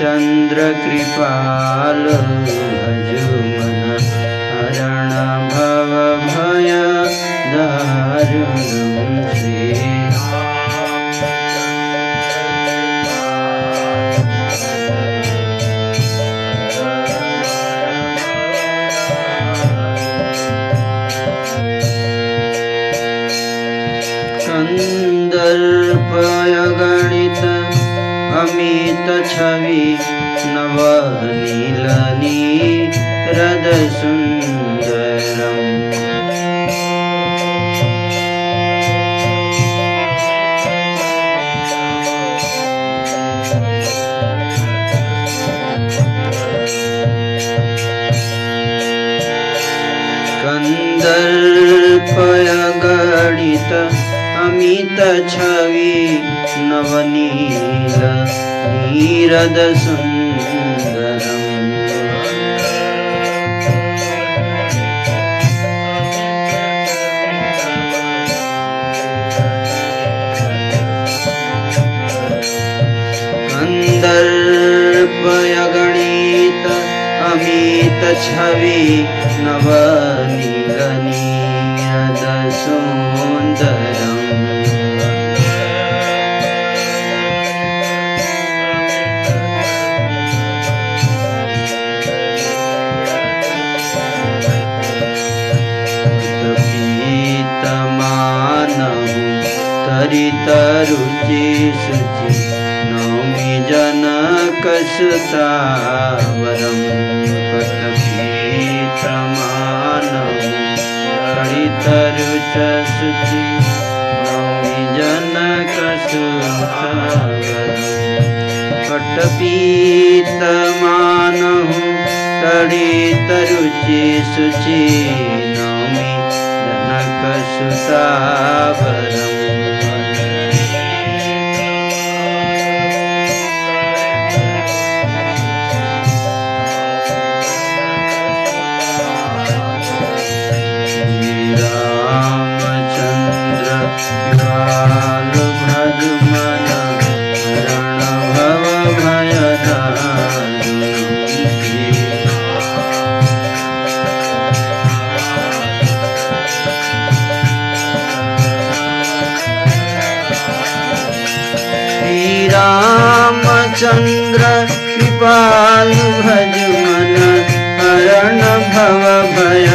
चन्द्रकृपाल भजुमन अजुमन अरणभवभय धारु हे कन्दर्पयगणित अमितछवि सुतावरं पटमि प्रमानं करितरुचि नौमि जनकशुता शुचि नौमि जनकसुतावरम्। चन्द्र कृपाल मन हरण भव भय।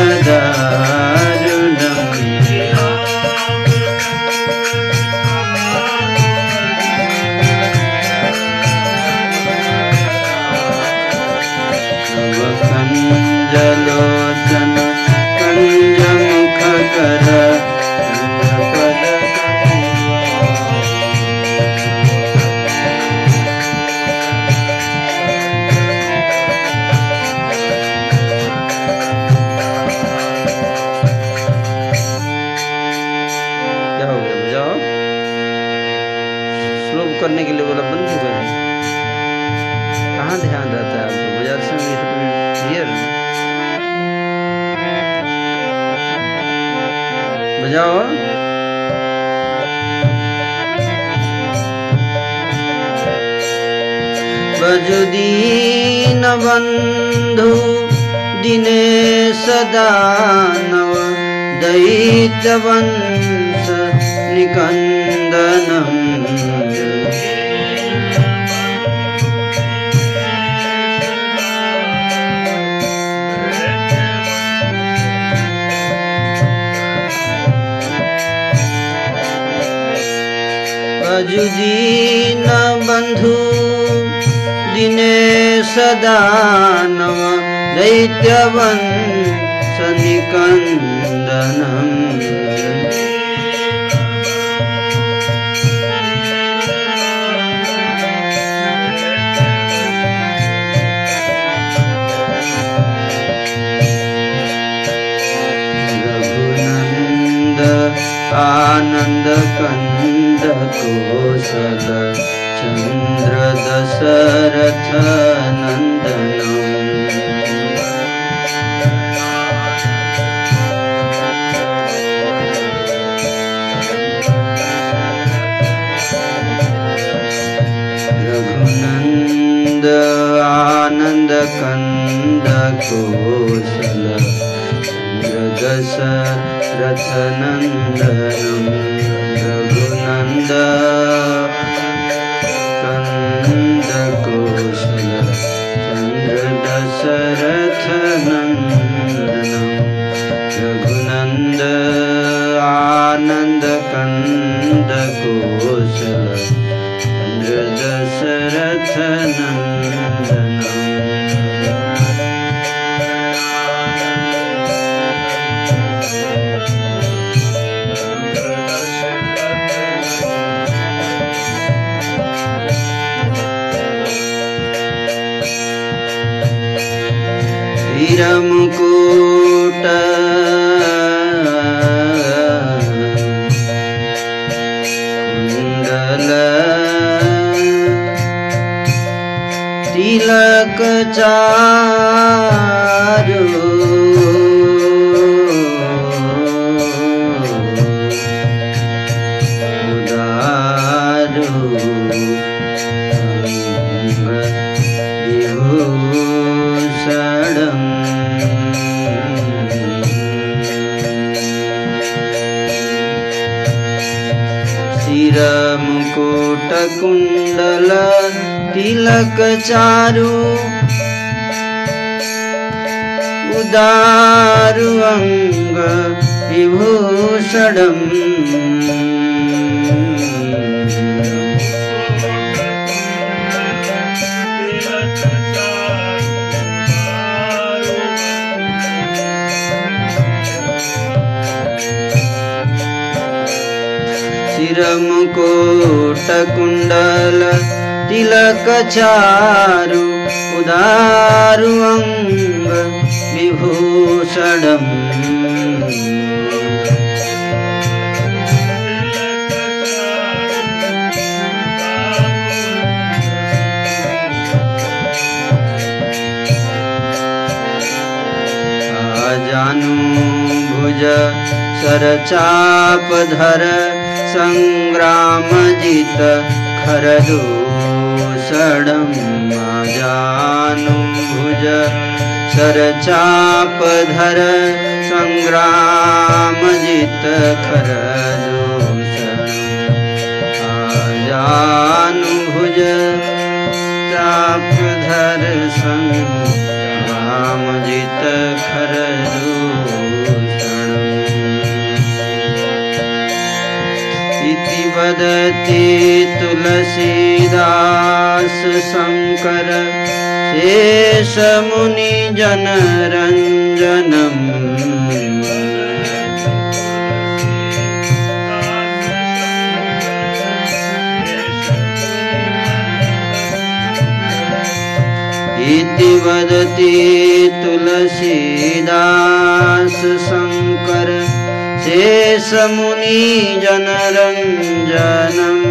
चार। चारु सिरमकोट कुण्डल तिलक चारु चिरमुकोटकुण्डल तिलकचारु उदारु अं विभूषणम्। भुज सरचापधर सङ्ग्रामजित सङ्ग्रम जानुभुज सरचापधर सङ्ग्रामजित जानुज सरचाप धर सङ्ग्रम जितर वदति तुलसीदास शङ्कर शेषमुनिजनरञ्जनम्। इति वदति तुलसीदास शङ्कर शेषमुनिजनरञ्जनम्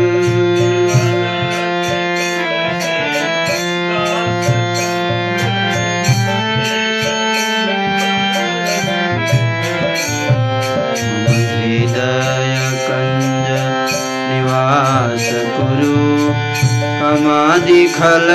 हृदयकञ्ज निवास कुरु हृदयकञ्ज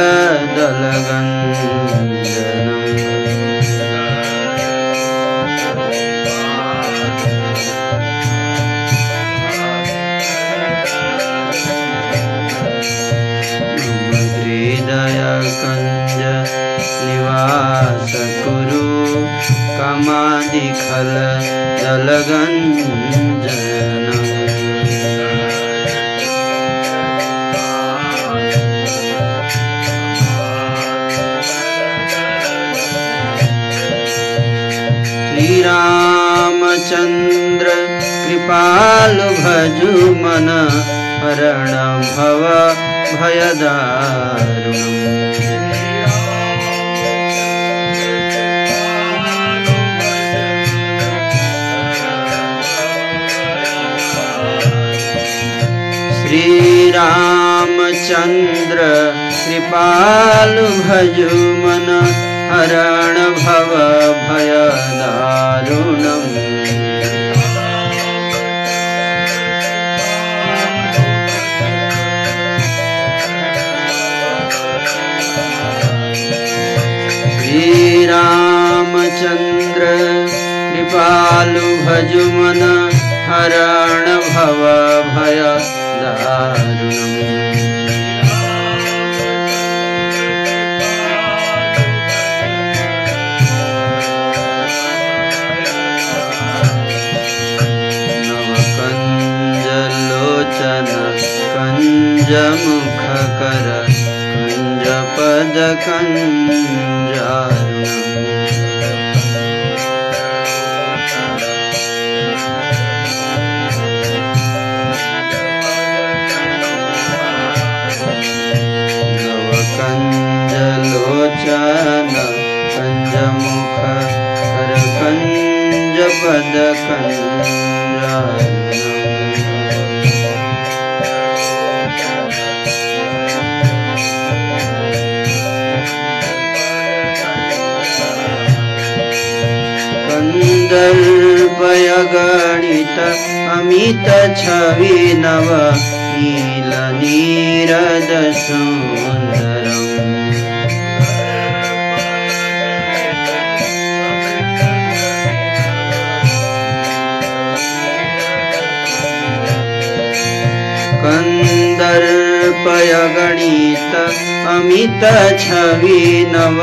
छवि नव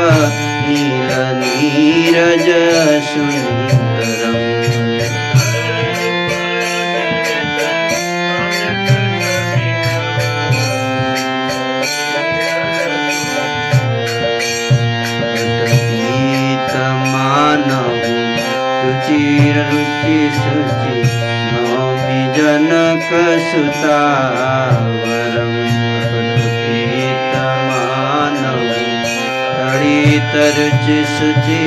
नीरज सुन्दरम्। रुचिररुचि शुचि नौमि जनकसुतावरम् शुचि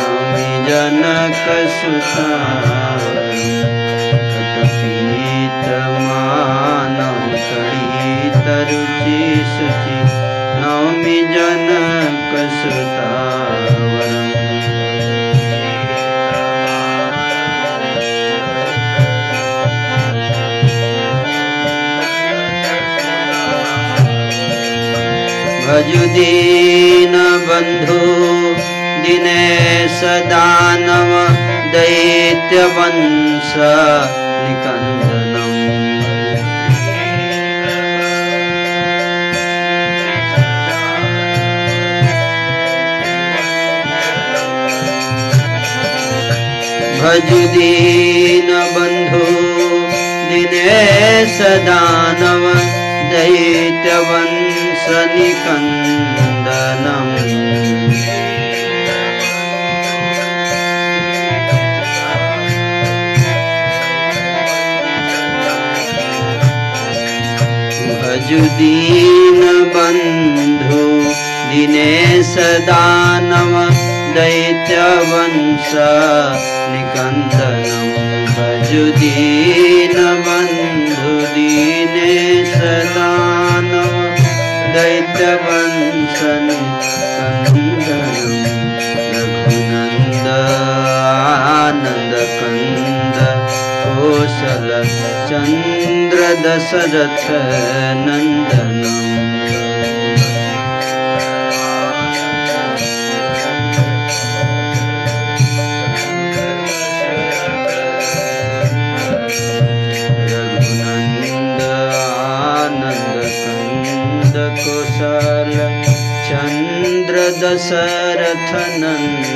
नौमि जनकसुतावरम् तडितरुचि शुचि नौमि जनकसुतावरम् भजुदीन बन्धु दिनेश दानव दैत्यवंश निकन्दनम्। भजुदीन बन्धु दिनेश दानव दैत्यवंश निकन्दनम् ुदीनबन्धु दिनेश दानव दैत्यवंश निकन्दनं भजुदीनबन्धु दिनेश दान दैत्यवंश दशरथ नन्दर चन्द कुशल चन्द्र दशरथ नन्द।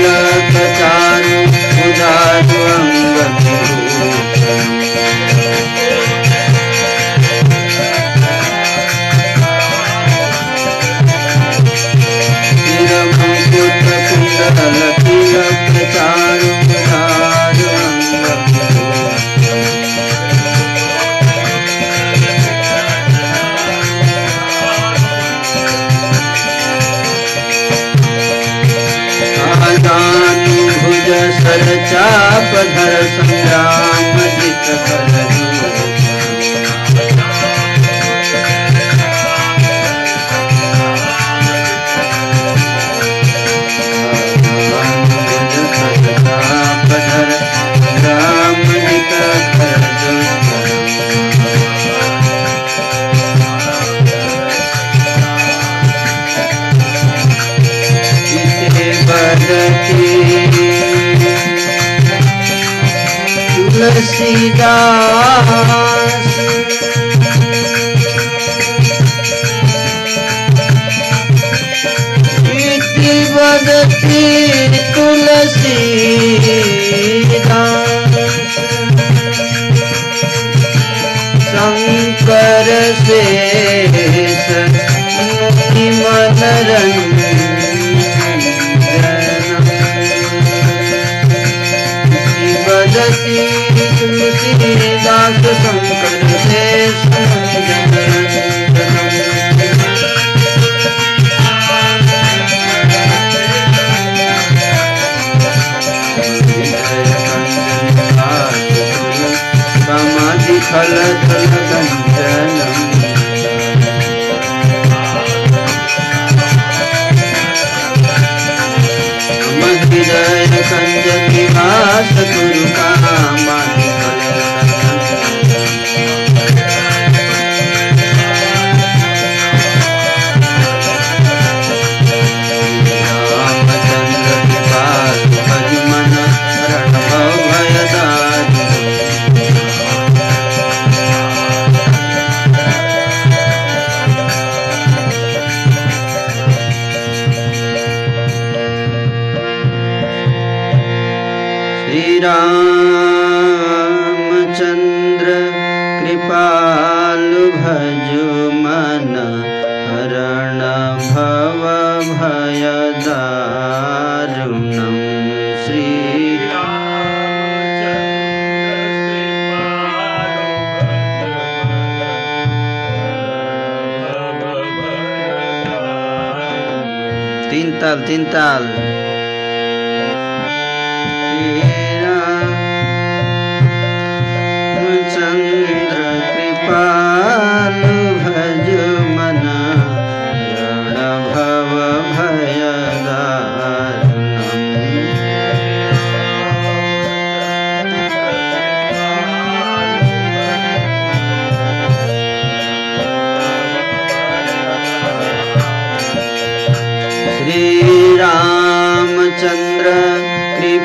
तिलमुकूटकुन्दलतिलकचारु उदारुवम् खलखलबन्धनम् मदिरय सञ्जति वा सगुरुका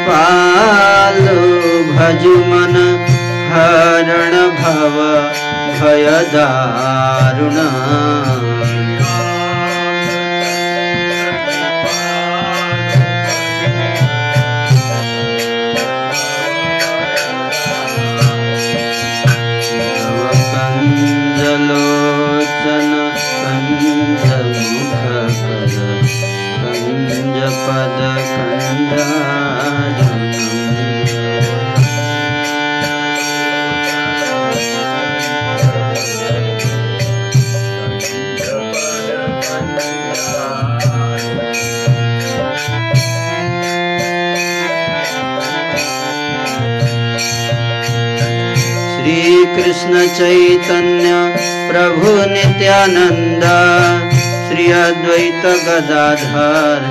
पालो भजुमन हरण भव भयदारुणा। कृष्णचैतन्य प्रभु नित्यानन्द श्री अद्वैत गदाधर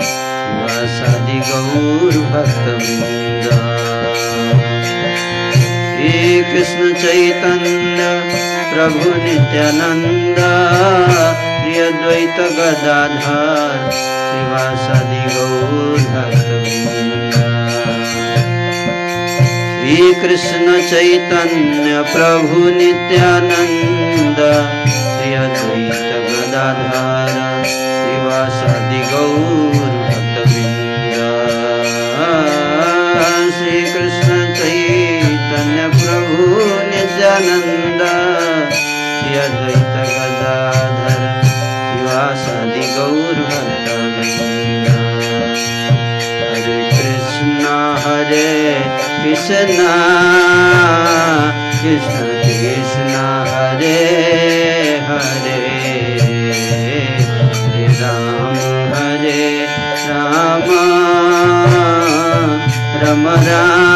वा सादि हे कृष्णचैतन्य प्रभु नित्यानन्द प्रियद्वैत गदाधरवासादि गौरभक्तं श्रीकृष्ण चैतन्य प्रभु नित्यानन्द श्रीकृष्णचैतन्यप्रभुनित्यानन्द गदाधा कृष्ण कृष्ण कृष्ण हरे हरे। राम हरे राम। रम राम।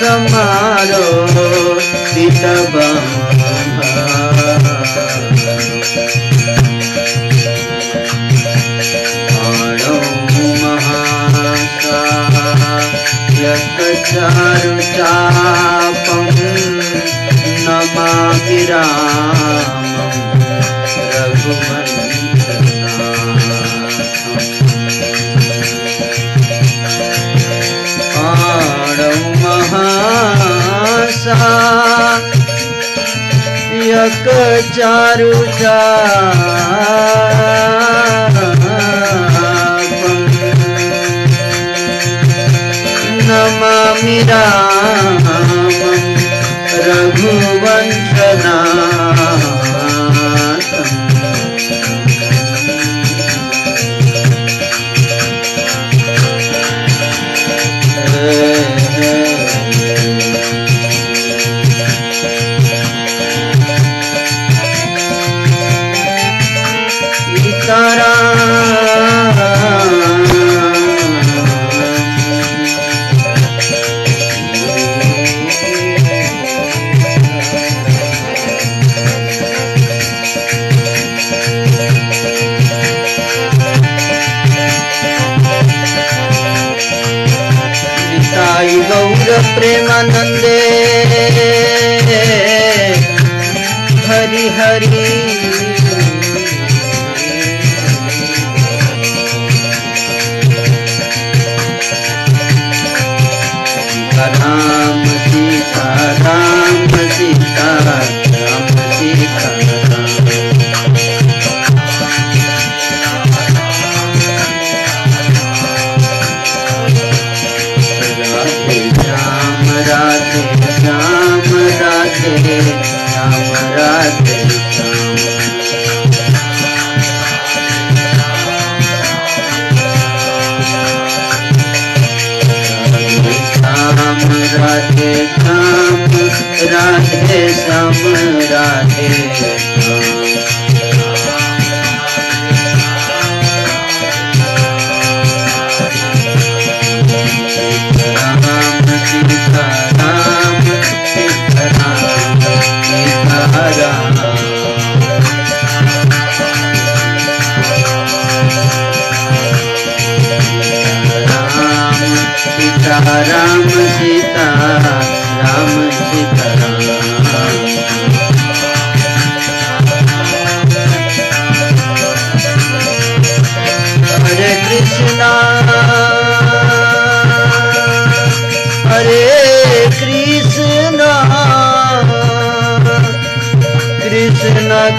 समारोह पितव महा यत् चहरुचाहाप नमा विरा यक चारु नमामि राम रघुवन गौर प्रेमानंदे। Hari Hari. Buddha, Buddha, Buddha, Buddha,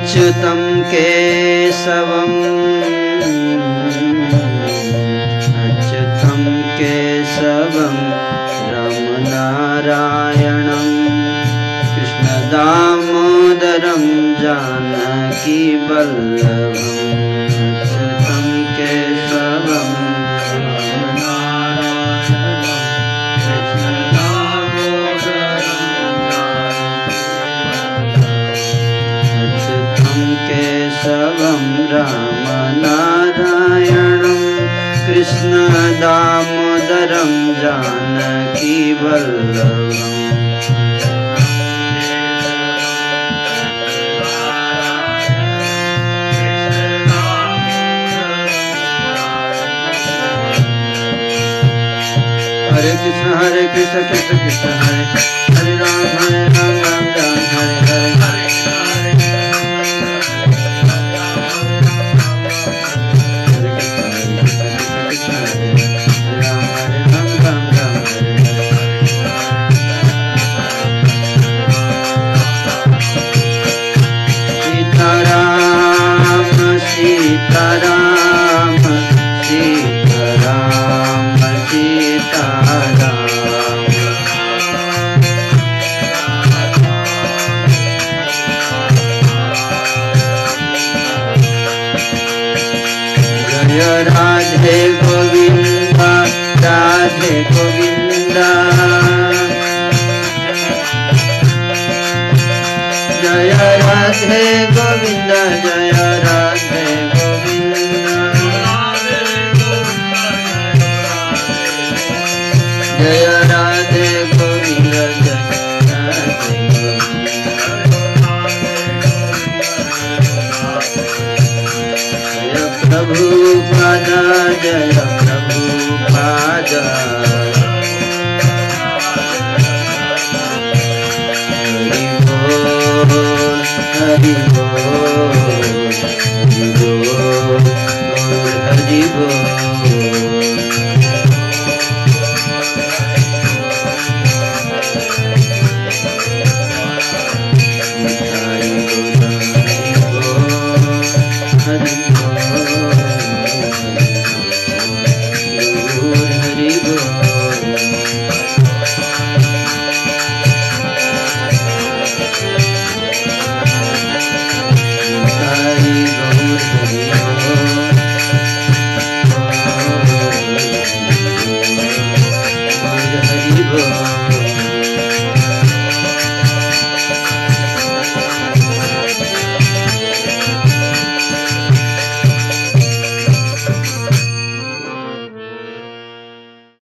अच्युतं केशवम्। अच्युतं केशवं रमनारायणं। कृष्णदामोदरं जानकी वल्लभम्। राम नारायणं जानकी जानकीवल्लभम् हरे कृष्ण हरे कृष्ण कृष्ण कृष्ण हरे। गोविंद जय।